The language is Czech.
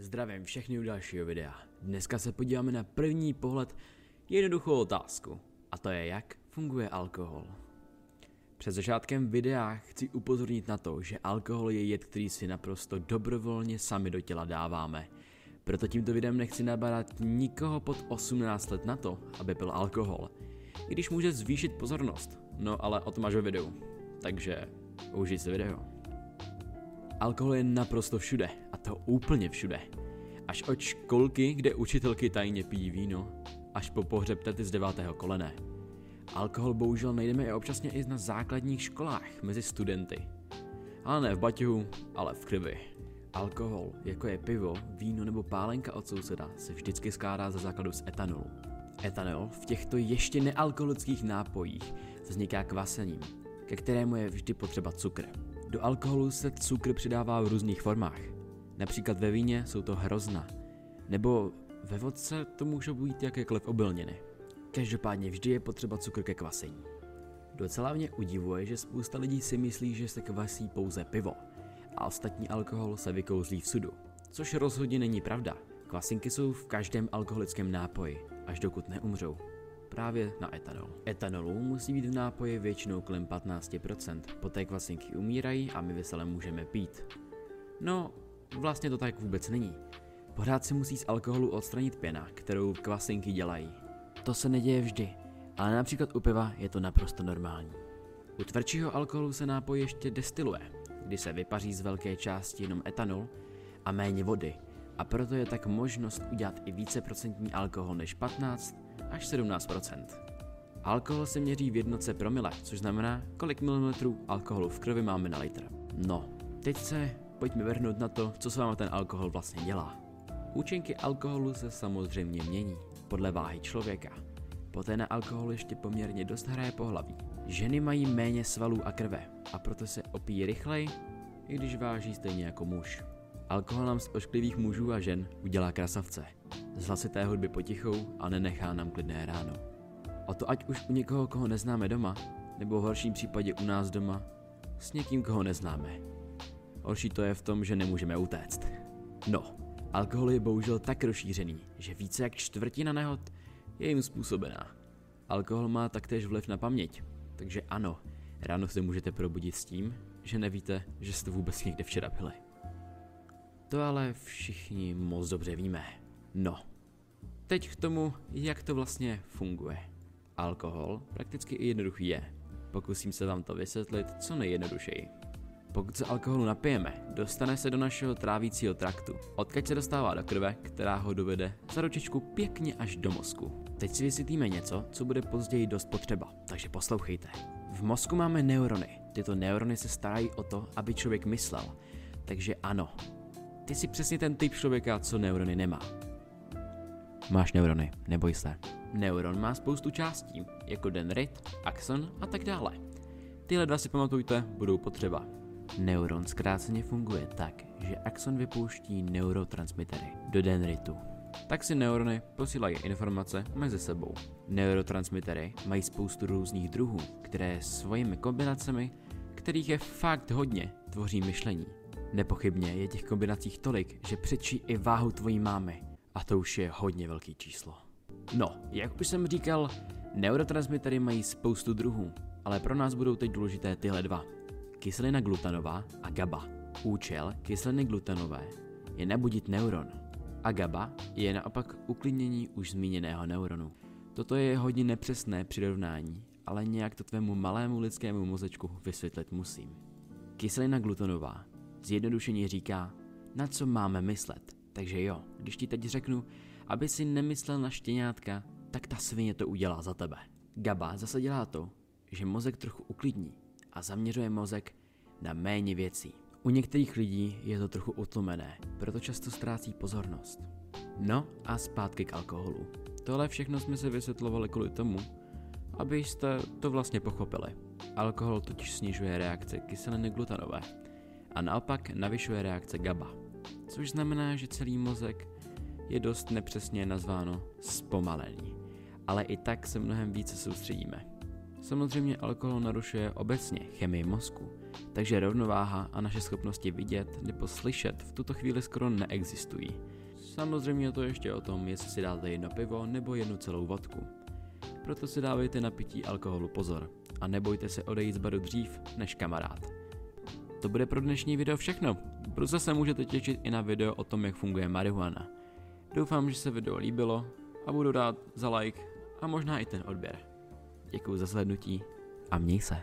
Zdravím všechny u dalšího videa. Dneska se podíváme na první pohled jednoduchou otázku. A to je, jak funguje alkohol. Před začátkem videa chci upozornit na to, že alkohol je jed, který si naprosto dobrovolně sami do těla dáváme. Proto tímto videem nechci nabadat nikoho pod 18 let na to, aby pil alkohol. I když může zvýšit pozornost. No ale o tom ve videu. Takže užij si video. Alkohol je naprosto všude, a to úplně všude. Až od školky, kde učitelky tajně pijí víno, až po pohřeb tety z devátého kolene. Alkohol bohužel najdeme i občasně i na základních školách mezi studenty. Ale ne v baťuhu, ale v krvi. Alkohol, jako je pivo, víno nebo pálenka od souseda, se vždycky skládá ze základu z etanolu. Etanol v těchto ještě nealkoholických nápojích vzniká kvasením, ke kterému je vždy potřeba cukr. Do alkoholu se cukr přidává v různých formách. Například ve víně jsou to hrozna, nebo ve vodce to můžou být jakékoliv obilniny. Každopádně vždy je potřeba cukr ke kvasení. Docela mě udivuje, že spousta lidí si myslí, že se kvasí pouze pivo a ostatní alkohol se vykouzlí v sudu. Což rozhodně není pravda. Kvasinky jsou v každém alkoholickém nápoji, až dokud neumřou právě na etanol. Etanolu musí být v nápoji většinou kolem 15%, poté kvasinky umírají a my veselé můžeme pít. No, vlastně to tak vůbec není. Pořád se musí z alkoholu odstranit pěna, kterou kvasinky dělají. To se neděje vždy, ale například u piva je to naprosto normální. U tvrdšího alkoholu se nápoj ještě destiluje, kdy se vypaří z velké části jenom etanol a méně vody, a proto je tak možnost udělat i víceprocentní alkohol než 15 až 17% Alkohol se měří v jednotce promile, což znamená, kolik milimetrů alkoholu v krvi máme na litr. No, teď se pojďme vrhnout na to, co s váma ten alkohol vlastně dělá. Účinky alkoholu se samozřejmě mění podle váhy člověka. Poté na alkohol ještě poměrně dost hraje pohlaví. Ženy mají méně svalů a krve a proto se opíjí rychleji, i když váží stejně jako muž. Alkohol nám z ošklivých mužů a žen udělá krasavce. Z hlasité hudby potichou a nenechá nám klidné ráno. O to ať už u někoho, koho neznáme doma, nebo v horším případě u nás doma, s někým, koho neznáme. Horší to je v tom, že nemůžeme utéct. No, alkohol je bohužel tak rozšířený, že více jak čtvrtina nehod je jim způsobená. Alkohol má taktéž vliv na paměť, takže ano, ráno se můžete probudit s tím, že nevíte, že jste vůbec někde včera byli. To ale všichni moc dobře víme. No, teď k tomu, jak to vlastně funguje. Alkohol prakticky i jednoduchý je. Pokusím se vám to vysvětlit co nejjednodušeji. Pokud se alkoholu napijeme, dostane se do našeho trávícího traktu, odkud se dostává do krve, která ho dovede za ručičku pěkně až do mozku. Teď si vysvětlíme něco, co bude později dost potřeba, takže poslouchejte. V mozku máme neurony. Tyto neurony se starají o to, aby člověk myslel. Takže ano, ty jsi přesně ten typ člověka, co neurony nemá. Máš neurony, neboj se. Neuron má spoustu částí, jako dendrit, axon a tak dále. Tyhle dva si pamatujte, budou potřeba. Neuron zkráceně funguje tak, že axon vypouští neurotransmitery do dendritu. Tak si neurony posílají informace mezi sebou. Neurotransmitery mají spoustu různých druhů, které svými kombinacemi, kterých je fakt hodně, tvoří myšlení. Nepochybně je těch kombinacích tolik, že přečí i váhu tvojí mámy. A to už je hodně velký číslo. No, jak už jsem říkal, neurotransmitery mají spoustu druhů, ale pro nás budou teď důležité tyhle dva. Kyselina glutanová a GABA. Účel kyseliny glutanové je nabudit neuron a GABA je naopak uklidnění už zmíněného neuronu. Toto je hodně nepřesné přirovnání, ale nějak to tvému malému lidskému mozečku vysvětlit musím. Kyselina glutanová zjednodušeně říká, na co máme myslet. Takže jo, když ti teď řeknu, aby si nemyslel na štěňátka, tak ta svině to udělá za tebe. GABA zase dělá to, že mozek trochu uklidní a zaměřuje mozek na méně věcí. U některých lidí je to trochu utlumené, proto často ztrácí pozornost. No a zpátky k alkoholu. Tohle všechno jsme se vysvětlovali kvůli tomu, abyste to vlastně pochopili. Alkohol totiž snižuje reakce kyseliny glutanové a naopak navyšuje reakce GABA, což znamená, že celý mozek je dost nepřesně nazváno zpomalený, ale i tak se mnohem více soustředíme. Samozřejmě alkohol narušuje obecně chemii mozku, takže rovnováha a naše schopnosti vidět nebo slyšet v tuto chvíli skoro neexistují. Samozřejmě to ještě o tom, jestli si dáte jedno pivo nebo jednu celou vodku. Proto si dávejte na pití alkoholu pozor a nebojte se odejít z baru dřív než kamarád. To bude pro dnešní video všechno. Brzo se můžete těšit i na video o tom, jak funguje marihuana. Doufám, že se video líbilo a budu rád za like a možná i ten odběr. Děkuji za slednutí a měj se.